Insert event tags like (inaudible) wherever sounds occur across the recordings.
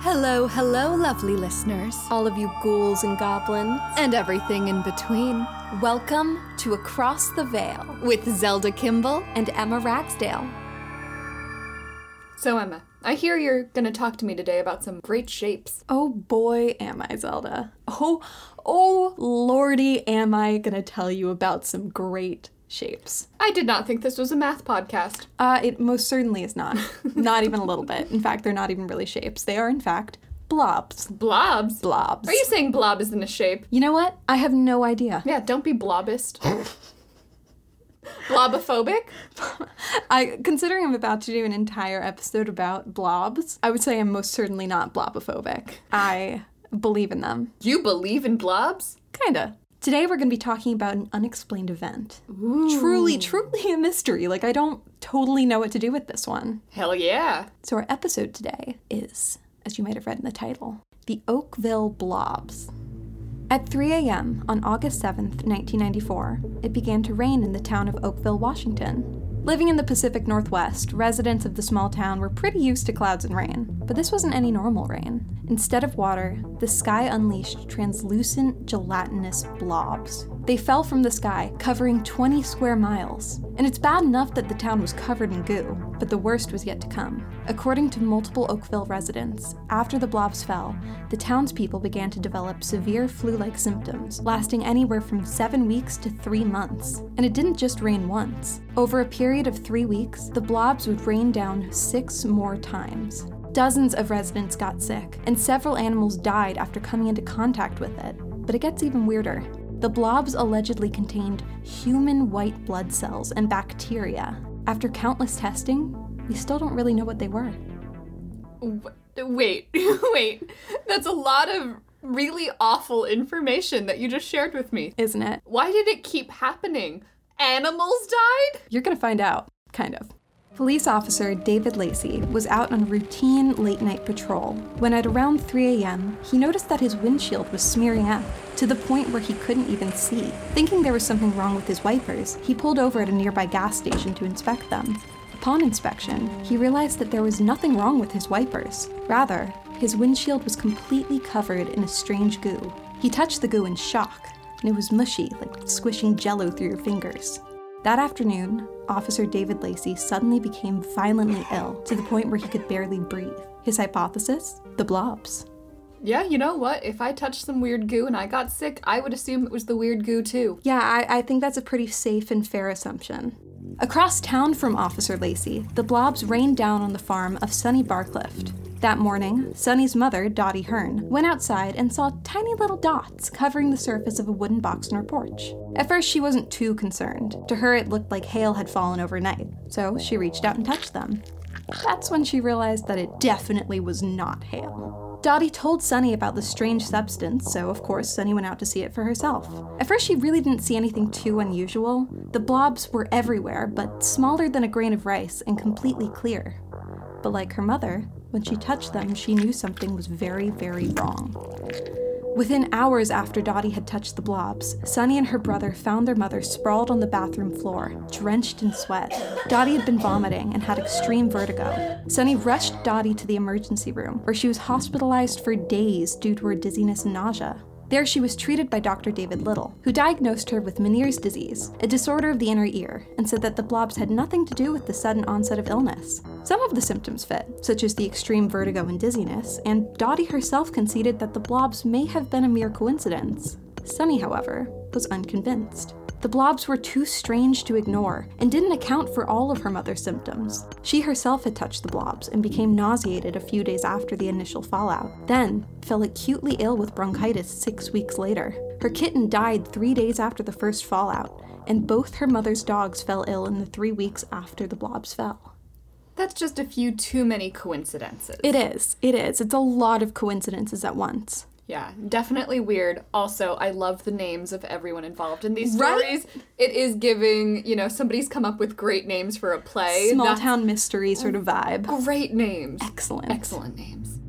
Hello, hello, lovely listeners, all of you ghouls and goblins. and everything in between. Welcome to Across the Veil with Zelda Kimball. And Emma Ragsdale. So, Emma, I hear you're gonna talk to me today about some great shapes. Oh boy, am I, Zelda. Oh, oh lordy, am I gonna tell you about some great shapes. I did not think this was a math podcast. Uh, it most certainly is not. (laughs) not even a little bit. In fact, they're not even really shapes. They are, in fact, blobs. Blobs? Blobs. Are you saying blob isn't a shape? You know what? I have no idea. Yeah, don't be blobist. (laughs) Blobophobic? I considering I'm about to do an entire episode about blobs, I would say I'm most certainly not blobophobic. I believe in them. You believe in blobs? Kinda. Today we're going to be talking about an unexplained event. Truly, truly a mystery. Like I don't totally know what to do with this one. Hell yeah. So our episode today is, as you might have read in the title, the Oakville Blobs. At 3 a.m. on August 7th, 1994, it began to rain in the town of Oakville, Washington. Living in the Pacific Northwest, residents of the small town were pretty used to clouds and rain, but this wasn't any normal rain. Instead of water, the sky unleashed translucent, gelatinous blobs. They fell from the sky, covering 20 square miles. And it's bad enough that the town was covered in goo, but the worst was yet to come. According to multiple Oakville residents, after the blobs fell, the townspeople began to develop severe flu like symptoms, lasting anywhere from seven weeks to three months. And it didn't just rain once. Over a period of three weeks, the blobs would rain down six more times. Dozens of residents got sick, and several animals died after coming into contact with it. But it gets even weirder. The blobs allegedly contained human white blood cells and bacteria. After countless testing, we still don't really know what they were. Wait, (laughs) wait. That's a lot of really awful information that you just shared with me. Isn't it? Why did it keep happening? Animals died? You're gonna find out, kind of. Police officer David Lacey was out on routine late night patrol when, at around 3 a.m., he noticed that his windshield was smearing up to the point where he couldn't even see. Thinking there was something wrong with his wipers, he pulled over at a nearby gas station to inspect them. Upon inspection, he realized that there was nothing wrong with his wipers. Rather, his windshield was completely covered in a strange goo. He touched the goo in shock, and it was mushy, like squishing jello through your fingers. That afternoon, Officer David Lacey suddenly became violently ill to the point where he could barely breathe. His hypothesis? The blobs. Yeah, you know what? If I touched some weird goo and I got sick, I would assume it was the weird goo too. Yeah, I, I think that's a pretty safe and fair assumption. Across town from Officer Lacey, the blobs rained down on the farm of Sunny Barclift. That morning, Sunny's mother, Dottie Hearn, went outside and saw tiny little dots covering the surface of a wooden box on her porch. At first, she wasn't too concerned. To her, it looked like hail had fallen overnight, so she reached out and touched them. That's when she realized that it definitely was not hail. Dottie told Sunny about the strange substance, so of course Sunny went out to see it for herself. At first, she really didn't see anything too unusual. The blobs were everywhere, but smaller than a grain of rice and completely clear. But like her mother, when she touched them, she knew something was very, very wrong. Within hours after Dottie had touched the blobs, Sunny and her brother found their mother sprawled on the bathroom floor, drenched in sweat. Dottie had been vomiting and had extreme vertigo. Sunny rushed Dottie to the emergency room, where she was hospitalized for days due to her dizziness and nausea. There, she was treated by Dr. David Little, who diagnosed her with Meniere's disease, a disorder of the inner ear, and said that the blobs had nothing to do with the sudden onset of illness. Some of the symptoms fit, such as the extreme vertigo and dizziness, and Dottie herself conceded that the blobs may have been a mere coincidence. Sunny, however, was unconvinced. The blobs were too strange to ignore and didn't account for all of her mother's symptoms. She herself had touched the blobs and became nauseated a few days after the initial fallout, then fell acutely ill with bronchitis six weeks later. Her kitten died three days after the first fallout, and both her mother's dogs fell ill in the three weeks after the blobs fell. That's just a few too many coincidences. It is. It is. It's a lot of coincidences at once. Yeah, definitely weird. Also, I love the names of everyone involved in these Right? stories. It is giving, you know, somebody's come up with great names for a play. Small That's town mystery sort of vibe. Great names. Excellent. Excellent names.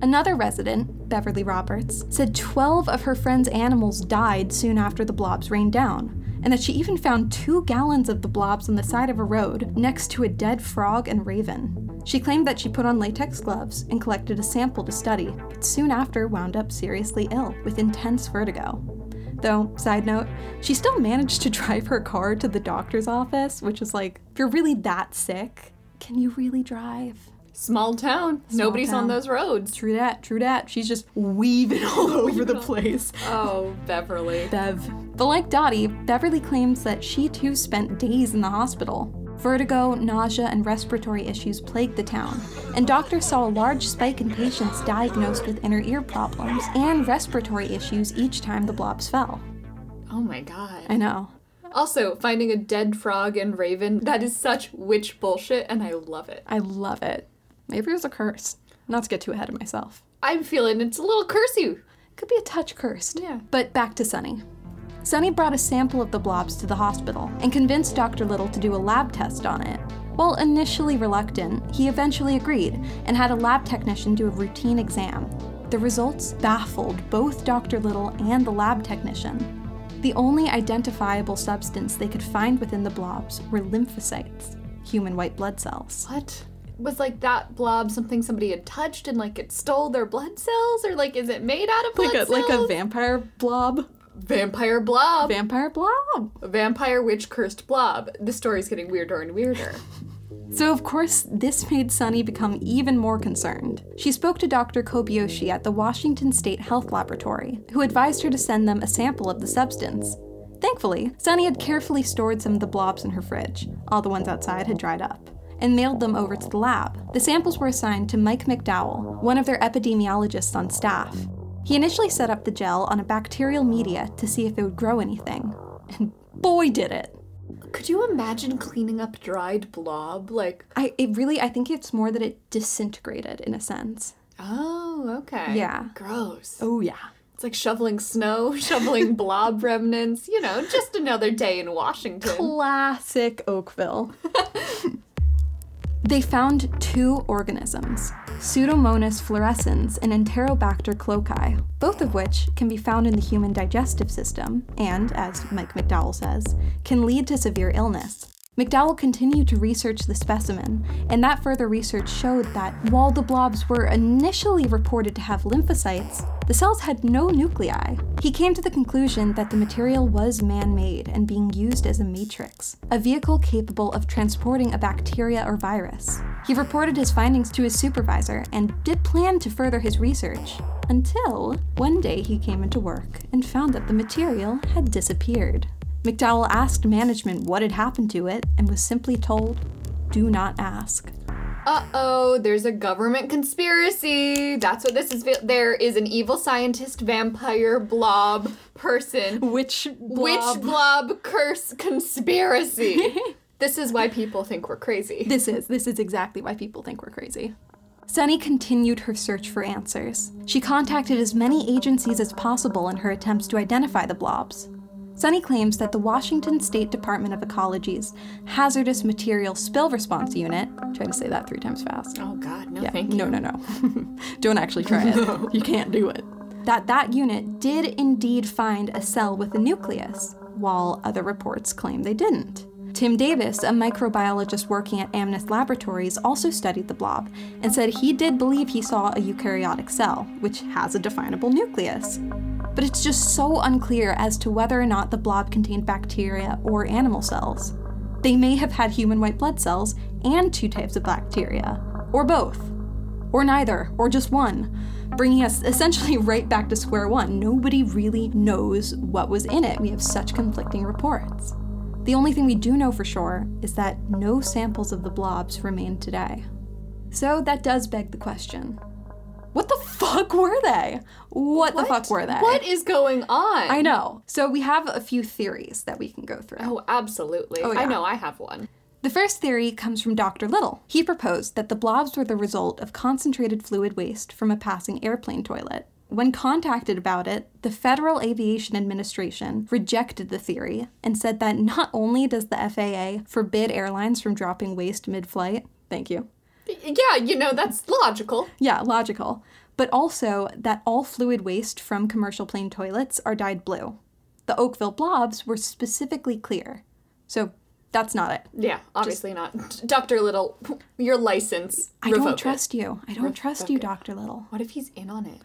Another resident, Beverly Roberts, said 12 of her friend's animals died soon after the blobs rained down, and that she even found two gallons of the blobs on the side of a road next to a dead frog and raven. She claimed that she put on latex gloves and collected a sample to study, but soon after wound up seriously ill with intense vertigo. Though, side note, she still managed to (laughs) drive her car to the doctor's office, which is like, if you're really that sick, can you really drive? Small town. Nobody's town. on those roads. True that, true that. She's just weaving (laughs) all oh, over the place. Oh, Beverly. Bev. But like Dottie, Beverly claims that she too spent days in the hospital. Vertigo, nausea, and respiratory issues plagued the town, and doctors saw a large spike in patients diagnosed with inner ear problems and respiratory issues each time the blobs fell. Oh my god. I know. Also, finding a dead frog and raven, that is such witch bullshit, and I love it. I love it. Maybe it was a curse. Not to get too ahead of myself. I'm feeling it's a little cursey. Could be a touch cursed. Yeah. But back to Sunny. Sunny brought a sample of the blobs to the hospital and convinced Dr. Little to do a lab test on it. While initially reluctant, he eventually agreed and had a lab technician do a routine exam. The results baffled both Dr. Little and the lab technician. The only identifiable substance they could find within the blobs were lymphocytes, human white blood cells. What? Was like that blob something somebody had touched and like it stole their blood cells? Or like is it made out of blood Like a, like a vampire blob. Vampire blob. Vampire blob. A vampire witch cursed blob. The story's getting weirder and weirder. So, of course, this made Sunny become even more concerned. She spoke to Dr. Kobayashi at the Washington State Health Laboratory, who advised her to send them a sample of the substance. Thankfully, Sunny had carefully stored some of the blobs in her fridge, all the ones outside had dried up, and mailed them over to the lab. The samples were assigned to Mike McDowell, one of their epidemiologists on staff. He initially set up the gel on a bacterial media to see if it would grow anything. And boy, did it! Could you imagine cleaning up dried blob? Like, I it really I think it's more that it disintegrated in a sense. oh, okay. Yeah. Gross. Oh yeah. It's like shoveling snow, (laughs) shoveling blob remnants, you know, just another day in Washington. Classic Oakville. (laughs) they found two organisms, Pseudomonas fluorescens and Enterobacter cloacae, both of which can be found in the human digestive system and, as Mike McDowell says, can lead to severe illness. McDowell continued to research the specimen, and that further research showed that while the blobs were initially reported to have lymphocytes, the cells had no nuclei. He came to the conclusion that the material was man made and being used as a matrix, a vehicle capable of transporting a bacteria or virus. He reported his findings to his supervisor and did plan to further his research. Until one day he came into work and found that the material had disappeared. McDowell asked management what had happened to it and was simply told, do not ask. Uh oh, there's a government conspiracy. That's what this is. There is an evil scientist, vampire, blob, person, Which witch, blob, curse, conspiracy. (laughs) this is why people think we're crazy. This is this is exactly why people think we're crazy. Sunny continued her search for answers. She contacted as many agencies as possible in her attempts to identify the blobs. Sunny claims that the Washington State Department of Ecology's Hazardous Material Spill Response Unit, try to say that three times fast. Oh God, no, Yeah, thank you. no, no, no. (laughs) Don't actually try it. (laughs) You can't do it. That that unit did indeed find a cell with a nucleus, while other reports claim they didn't. Tim Davis, a microbiologist working at Amnes Laboratories, also studied the blob and said he did believe he saw a eukaryotic cell, which has a definable nucleus. But it's just so unclear as to whether or not the blob contained bacteria or animal cells. They may have had human white blood cells and two types of bacteria, or both or neither, or just one, bringing us essentially (laughs) right back to square one. Nobody really knows what was in it. We have such conflicting reports. The only thing we do know for sure is that no samples of the blobs remain today. So that does beg the question what the fuck were they? What, the fuck were they? What is going on? I know. So we have a few theories that we can go through. Oh, absolutely. Oh, yeah. I know. I have one. The first theory comes from Dr. Little. He proposed that the blobs were the result of concentrated fluid waste from a passing airplane toilet. When contacted about it, the Federal Aviation Administration rejected the theory and said that not only does the FAA forbid airlines from dropping waste mid flight, thank you, Yeah, you know that's logical. yeah, logical, but also that all fluid waste from commercial plane toilets are dyed blue. The Oakville blobs were specifically clear. So That's not it. Yeah, obviously not. Dr. Little, your license. I don't it. trust you. I don't trust you, it. Dr. Little. What if he's in on it?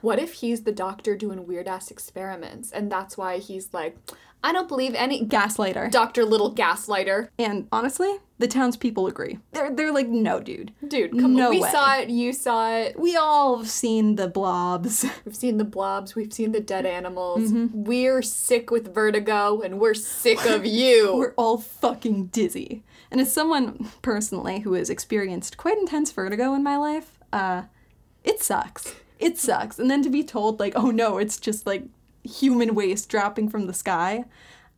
What if he's the doctor doing weird ass experiments and that's why he's like, I don't believe any Gaslighter. Dr. Little gaslighter. and honestly, the townspeople agree. They're they're like, no, dude. Dude, come No on. We way. saw it, you saw it. We all have seen the blobs. (laughs) We've seen the blobs, we've seen the dead animals. Mm-hmm. We're sick with vertigo and we're sick of (laughs) you. We're all fucking dizzy. And as someone personally who has experienced quite intense vertigo in my life, uh, it sucks. It sucks. And then to be told, like, oh no, it's just like human waste dropping from the sky,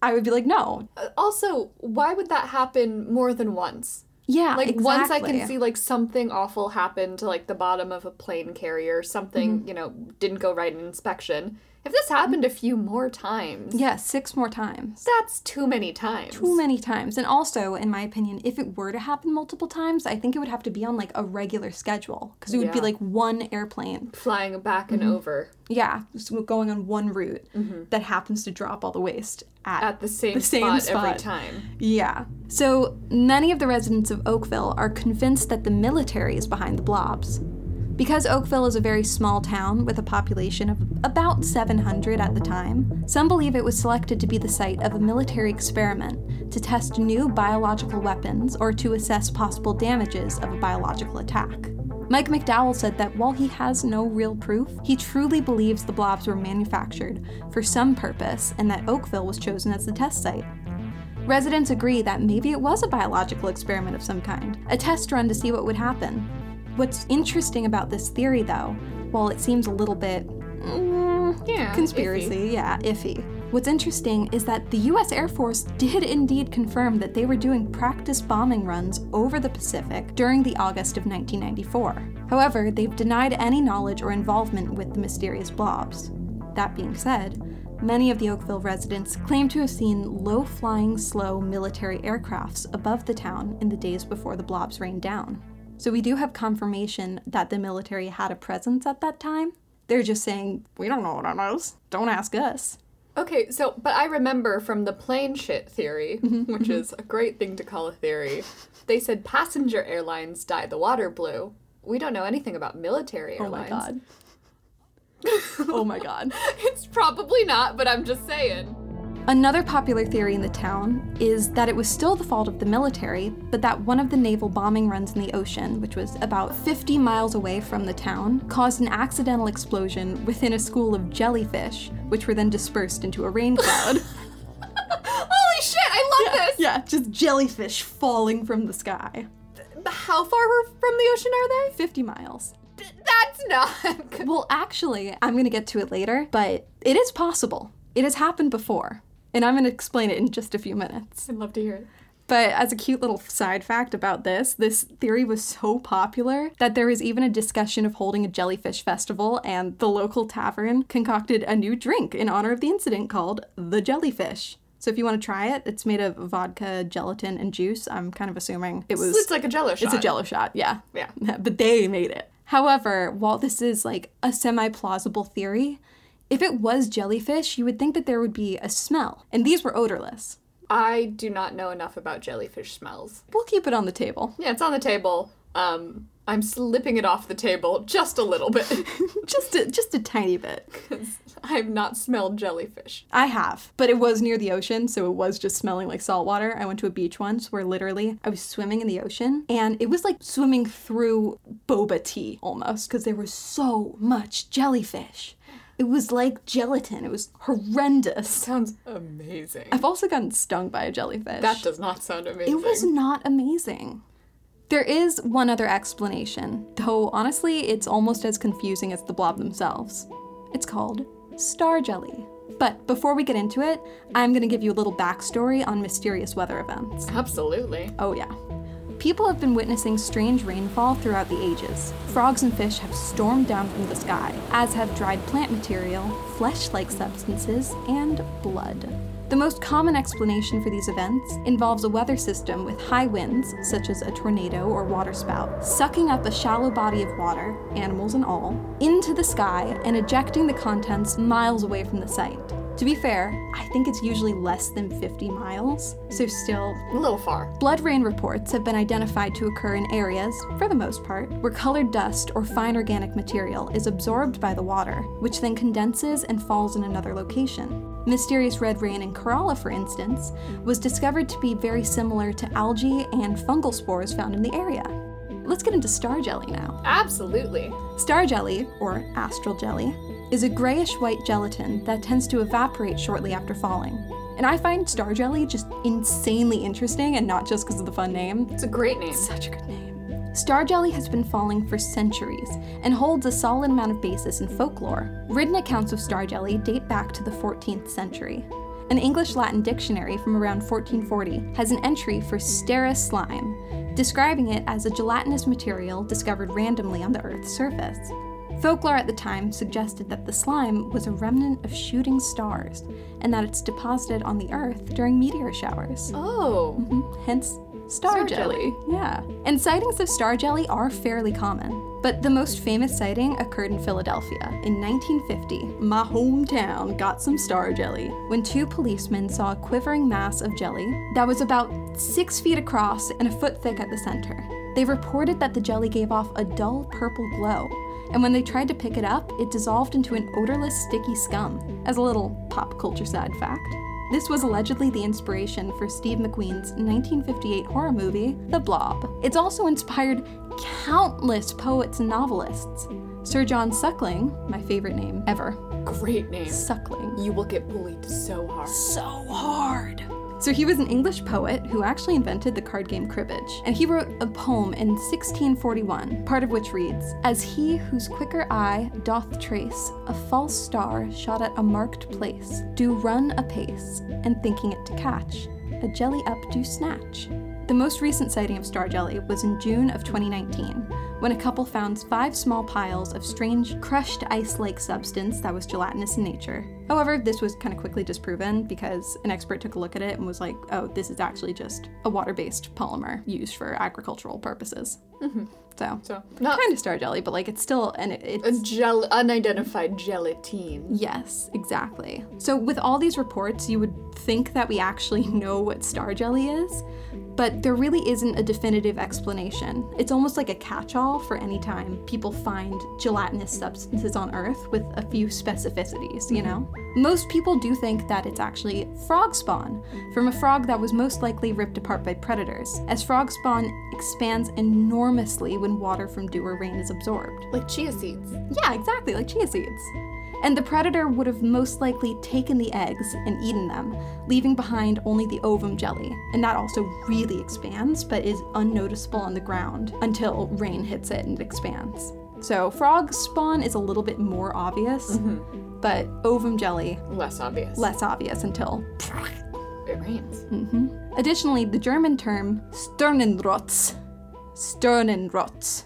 I would be like, no. also, why would that happen more than once? Yeah, Like once I can see like something awful happen to like the bottom of a plane carrier, something, Mm-hmm. you know, didn't go right in inspection. If this happened a few more times, Yeah, six more times. that's too many times. Too many times. And also, in my opinion, if it were to happen multiple times, I think it would have to be on like a regular schedule because it would be like one airplane. Flying back Mm-hmm. and over Yeah, so going on one route that happens to drop all the waste at, at the same, the same spot, every time. Yeah. So many of the residents of Oakville are convinced that the military is behind the blobs. Because Oakville is a very small town with a population of about 700 at the time, some believe it was selected to be the site of a military experiment to test new biological weapons or to assess possible damages of a biological attack. Mike McDowell said that while he has no real proof, he truly believes the blobs were manufactured for some purpose and that Oakville was chosen as the test site. Residents agree that maybe it was a biological experiment of some kind, a test run to see what would happen. What's interesting about this theory, though, while it seems a little bit mm, Yeah, conspiracy, yeah, iffy. What's interesting is that the US Air Force did indeed confirm that they were doing practice bombing runs over the Pacific during the August of 1994. However, they've denied any knowledge or involvement with the mysterious blobs. That being said, many of the Oakville residents claim to have seen low flying, slow military aircrafts above the town in the days before the blobs rained down. So we do have confirmation that the military had a presence at that time. They're just saying, we don't know what it is. Don't ask us. Okay, so but I remember from the plane shit theory, Mm-hmm, (laughs) which is a great thing to call a theory. They said passenger airlines dye the water blue. We don't know anything about military airlines. Oh my god. (laughs) oh my god. It's probably not, but I'm just saying. Another popular theory in the town is that it was still the fault of the military, but that one of the naval bombing runs in the ocean, which was about 50 miles away from the town, caused an accidental explosion within a school of jellyfish, which were then dispersed into a rain cloud. (laughs) Holy shit, I love this! yeah, just jellyfish falling from the sky. How far from the ocean are they? 50 miles. That's not good. (laughs) Well, actually, I'm going to get to it later, but it is possible. It has happened before, and I'm going to explain it in just a few minutes. I'd love to hear it. But as a cute little side fact about this, this theory was so popular that there was even a discussion of holding a jellyfish festival, and the local tavern concocted a new drink in honor of the incident called the Jellyfish. So if you want to try it, it's made of vodka, gelatin, and juice. I'm kind of assuming it was. It's like a jello shot. It's a jello shot, yeah. Yeah. (laughs) But they made it. However, while this is like a semi plausible theory, if it was jellyfish, you would think that there would be a smell. And these were odorless. I do not know enough about jellyfish smells. We'll keep it on the table. Yeah, it's on the table. Um, I'm slipping it off the table just a little bit (laughs) just a, just a tiny bit. because I've not smelled jellyfish. I have, but it was near the ocean, so it was just smelling like salt water. I went to a beach once where literally I was swimming in the ocean, and it was like swimming through boba tea almost because there was so much jellyfish. It was like gelatin. It was horrendous. Sounds amazing. I've also gotten stung by a jellyfish. That does not sound amazing. It was not amazing. There is one other explanation, though honestly, it's almost as confusing as the blob themselves. It's called star jelly. But before we get into it, I'm going to give you a little backstory on mysterious weather events. Absolutely. Oh, yeah. People have been witnessing strange rainfall throughout the ages. Frogs and fish have stormed down from the sky, as have dried plant material, flesh like substances, and blood. The most common explanation for these events involves a weather system with high winds, such as a tornado or waterspout, sucking up a shallow body of water, animals and all, into the sky and ejecting the contents miles away from the site. To be fair, I think it's usually less than 50 miles, so still. A little far. Blood rain reports have been identified to occur in areas, for the most part, where colored dust or fine organic material is absorbed by the water, which then condenses and falls in another location. Mysterious red rain in Kerala, for instance, was discovered to be very similar to algae and fungal spores found in the area. Let's get into star jelly now. Absolutely. Star jelly, or astral jelly, is a grayish white gelatin that tends to evaporate shortly after falling. And I find star jelly just insanely interesting and not just because of the fun name. It's a great name. Such a good name. Star jelly has been falling for centuries and holds a solid amount of basis in folklore. Written accounts of star jelly date back to the 14th century. An English Latin dictionary from around 1440 has an entry for stera slime, describing it as a gelatinous material discovered randomly on the Earth's surface. Folklore at the time suggested that the slime was a remnant of shooting stars and that it's deposited on the Earth during meteor showers. Oh. Mhm, Hence, star, Star jelly. jelly. Yeah. And sightings of star jelly are fairly common. But the most famous sighting occurred in Philadelphia. In 1950, my hometown got some star jelly when two policemen saw a quivering mass of jelly that was about six feet across and a foot thick at the center. They reported that the jelly gave off a dull purple glow, and when they tried to pick it up, it dissolved into an odorless, sticky scum. As a little pop culture side fact. This was allegedly the inspiration for Steve McQueen's 1958 horror movie, The Blob. It's also inspired countless poets and novelists. Sir John Suckling, my favorite name ever, Great name. Suckling. You will get bullied so hard. So hard. So he was an English poet who actually invented the card game cribbage, and he wrote a poem in 1641, part of which reads As he whose quicker eye doth trace a false star shot at a marked place, do run apace, and thinking it to catch, a jelly up do snatch. The most recent sighting of star jelly was in June of 2019, when a couple found five small piles of strange, crushed ice like substance that was gelatinous in nature. However, this was kind of quickly disproven because an expert took a look at it and was like, oh, this is actually just a water based polymer used for agricultural purposes. Mm-hmm. So, So, not kind of star jelly, but like it's still, and it's. a gel unidentified gelatine. Yes, exactly. So, with all these reports, you would think that we actually (laughs) know what star jelly is, but there really isn't a definitive explanation. It's almost like a catch all for any time people find gelatinous substances on Earth with a few specificities, you know? Most people do think that it's actually frog spawn from a frog that was most likely ripped apart by predators, as frog spawn expands enormously when water from dew or rain is absorbed. Like chia seeds. Yeah, exactly, like chia seeds. And the predator would have most likely taken the eggs and eaten them, leaving behind only the ovum jelly. And that also really expands, but is unnoticeable on the ground until rain hits it and it expands. So frog spawn is a little bit more obvious, mm-hmm. but ovum jelly Less obvious. less obvious until. It rains. Mm-hmm. Additionally, the German term Sternenrotz, Sternenrotz.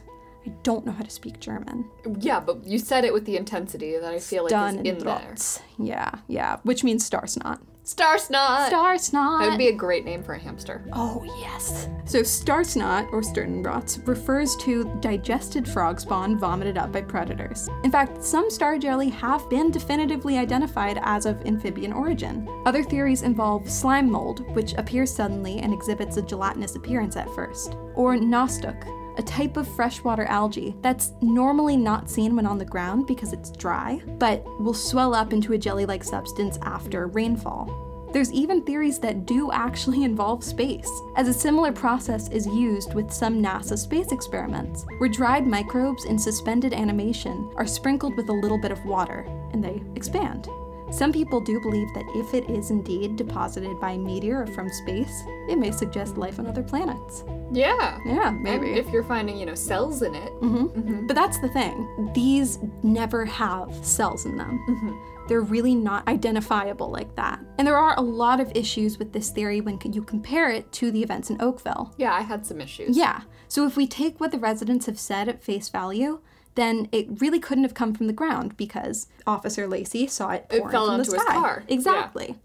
I don't know how to speak German. Yeah, but you said it with the intensity that I feel like is in there. Sternenrotz. Yeah, yeah, which means star snot. Star snot. Star snot. That would be a great name for a hamster. Oh, yes. So, star snot, or Sternenrotz, refers to digested frog spawn vomited up by predators. In fact, some star jelly have been definitively identified as of amphibian origin. Other theories involve slime mold, which appears suddenly and exhibits a gelatinous appearance at first, or Nostoc, a type of freshwater algae that's normally not seen when on the ground because it's dry, but will swell up into a jelly like substance after rainfall. There's even theories that do actually (laughs) involve space, as a similar process is used with some NASA space experiments, where dried microbes in suspended animation are sprinkled with a little bit of water, and they expand. Some people do believe that if it is indeed deposited by a meteor from space, it may suggest life on other planets. Yeah. Yeah, And maybe. if you're finding, you know, cells in it. Mm-hmm. Mm-hmm. But that's the thing. These never have cells in them. Mm-hmm. They're really not identifiable like that. And there are a lot of issues with this theory when you compare it to the events in Oakville. Yeah, I had some issues. Yeah. So if we take what the residents have said at face value, then it really couldn't have come from the ground because Officer Lacey saw it It pouring fell from onto the his sky. car. Yeah. Exactly.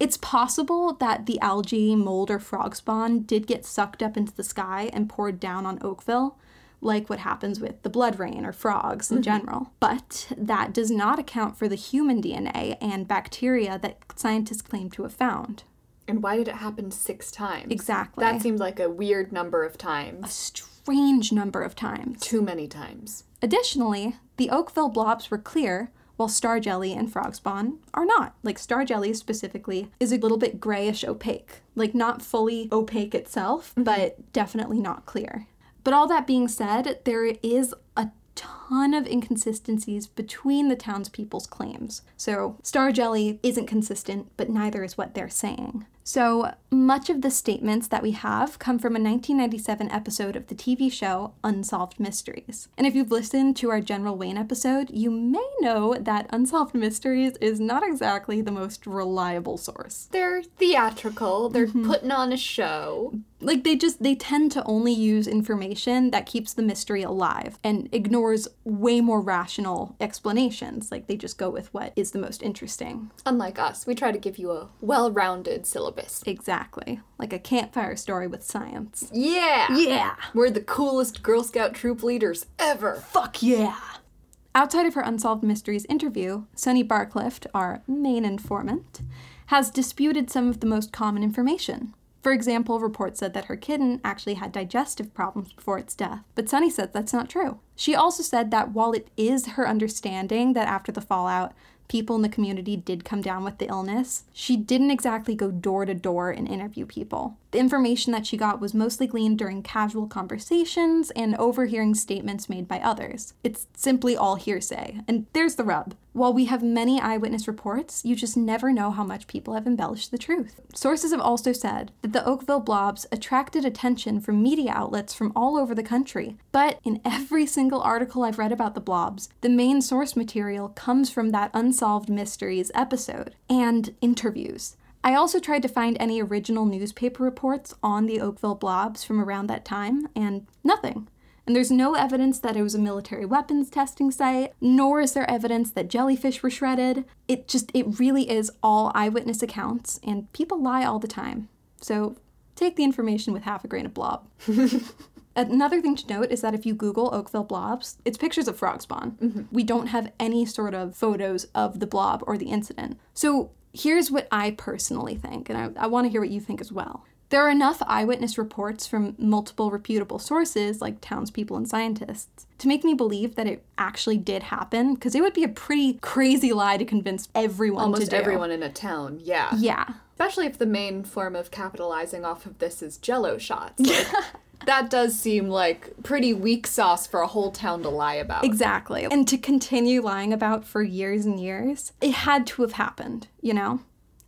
It's possible that the algae, mold, or frog spawn did get sucked up into the sky and poured down on Oakville, like what happens with the blood rain or frogs in mm-hmm. general. But that does not account for the human DNA and bacteria that scientists claim to have found. And why did it happen six times? Exactly. That seems like a weird number of times. A strange number of times. Too many times. Additionally, the Oakville blobs were clear, while star jelly and frog spawn are not. Like star jelly specifically is a little bit grayish opaque. Like not fully opaque itself, mm-hmm. but definitely not clear. But all that being said, there is a ton of inconsistencies between the townspeople's claims. So, Star Jelly isn't consistent, but neither is what they're saying. So, much of the statements that we have come from a 1997 episode of the TV show Unsolved Mysteries. And if you've listened to our General Wayne episode, you may know that Unsolved Mysteries is not exactly the most reliable source. They're theatrical, they're mm-hmm. putting on a show. Like they just they tend to only use information that keeps the mystery alive and ignores way more rational explanations. Like they just go with what is the most interesting. Unlike us, we try to give you a well rounded syllabus. Exactly. Like a campfire story with science. Yeah! Yeah. We're the coolest Girl Scout troop leaders ever. Fuck yeah. Outside of her Unsolved Mysteries interview, Sunny Barclift, our main informant, has disputed some of the most common information. For example, reports said that her kitten actually had digestive problems before its death, but Sunny says that's not true. She also said that while it is her understanding that after the fallout, people in the community did come down with the illness, she didn't exactly go door to door and interview people. The information that she got was mostly gleaned during casual conversations and overhearing statements made by others. It's simply all hearsay. And there's the rub. While we have many eyewitness reports, you just never know how much people have embellished the truth. Sources have also said that the Oakville blobs attracted attention from media outlets from all over the country. But in every single article I've read about the blobs, the main source material comes from that Unsolved Mysteries episode and interviews. I also tried to find any original newspaper reports on the Oakville blobs from around that time, and nothing. And there's no evidence that it was a military weapons testing site, nor is there evidence that jellyfish were shredded. It just, it really is all eyewitness accounts, and people lie all the time. So take the information with half a grain of blob. (laughs) Another thing to note is that if you Google Oakville blobs, it's pictures of frog spawn. Mm-hmm. We don't have any sort of photos of the blob or the incident. So here's what I personally think, and I, I want to hear what you think as well. There are enough eyewitness reports from multiple reputable sources, like townspeople and scientists, to make me believe that it actually did happen, because it would be a pretty crazy lie to convince everyone to Almost everyone in a town, yeah. Yeah. Especially if the main form of capitalizing off of this is jello shots. (laughs) Like, that does seem like pretty weak sauce for a whole town to lie about. Exactly. And to continue lying about for years and years, it had to have happened, you know?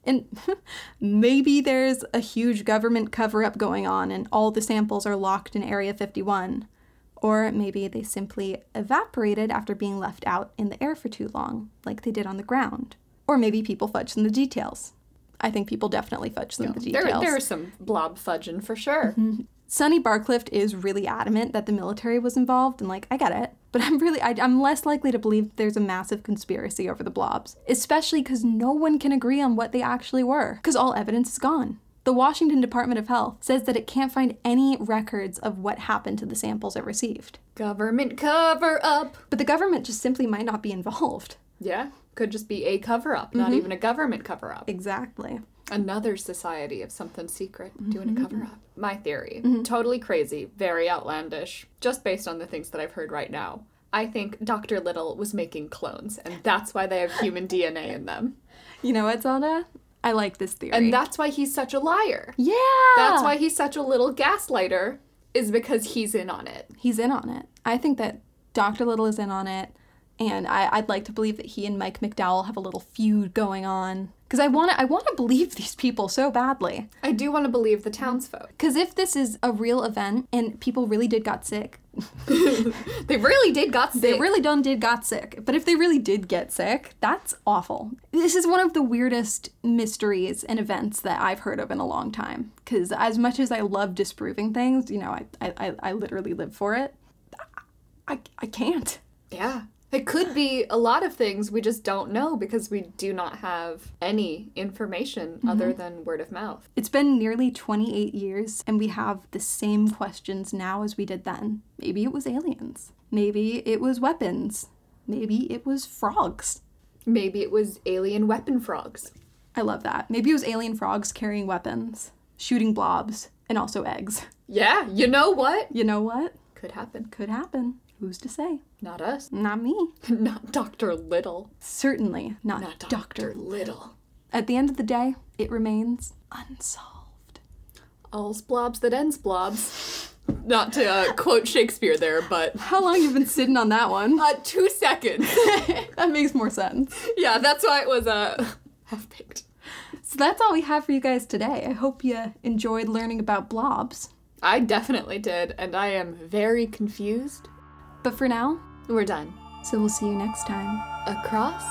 And (laughs) maybe there's a huge government cover up going on and all the samples are locked in Area 51. Or maybe they simply evaporated after being left out in the air for too long, like they did on the ground. Or maybe people fudged in the details. I think people definitely fudged in the details. There, details. there's some blob fudging for sure. Mm-hmm. Sunny Barclift is really adamant that the military was involved, and like, I get it. But I'm really, I, I'm less likely to believe there's a massive conspiracy over the blobs, especially because no one can agree on what they actually were, because all evidence is gone. The Washington Department of Health says that it can't find any records of what happened to the samples it received. Government cover up. But the government just simply might not be involved. Yeah, could just be a cover up, not mm-hmm. even a government cover up. Exactly. Another society of something secret doing a mm-hmm. cover up. My theory. Mm-hmm. Totally crazy, very outlandish, just based on the things that I've heard right now. I think Dr. Little was making clones, and that's why they have human DNA in them. You know what, Zelda? I like this theory. And that's why he's such a liar. yeah! That's why he's such a little gaslighter, is because he's in on it. he's in on it. I think that Dr. Little is in on it, and I, I'd like to believe that he and Mike McDowell have a little feud going on. Because I want to, I want to believe (laughs) these people so badly. I do want to believe the townsfolk. Because if this is a real event and people really did got sick, (laughs) They really did got sick. they really done did got sick. But if they really did get sick, that's awful. This is one of the weirdest mysteries and events that I've heard of in a long time. Because as much as I love disproving things, you know, I, I, I- I literally live for it. I, I can't. Yeah. It could be a lot of things we just don't know because we do not have any information mm-hmm. other than word of mouth. It's been nearly 28 years, and we have the same questions now as we did then. Maybe it was aliens. Maybe it was weapons. Maybe it was frogs. Maybe it was alien weapon frogs. I love that. Maybe it was alien frogs carrying weapons, shooting blobs, and also eggs. Yeah, you know what? You know what? Could happen. Could happen. Who's to say? Not us. (laughs) Not me. Not Dr. Little. Certainly not, Not Dr. Dr. Little. At the end of the day, it remains unsolved. All's blobs that ends blobs. (laughs) Not to uh, quote Shakespeare there, but (laughs) How long you been sitting on that one? uh, two seconds. that makes more sense. yeah, that's why it was uh, half baked. So that's all we have for you guys today. I hope you enjoyed learning about blobs. I definitely did, and I am very confused. But for now, We're done. so we'll see you next time. Across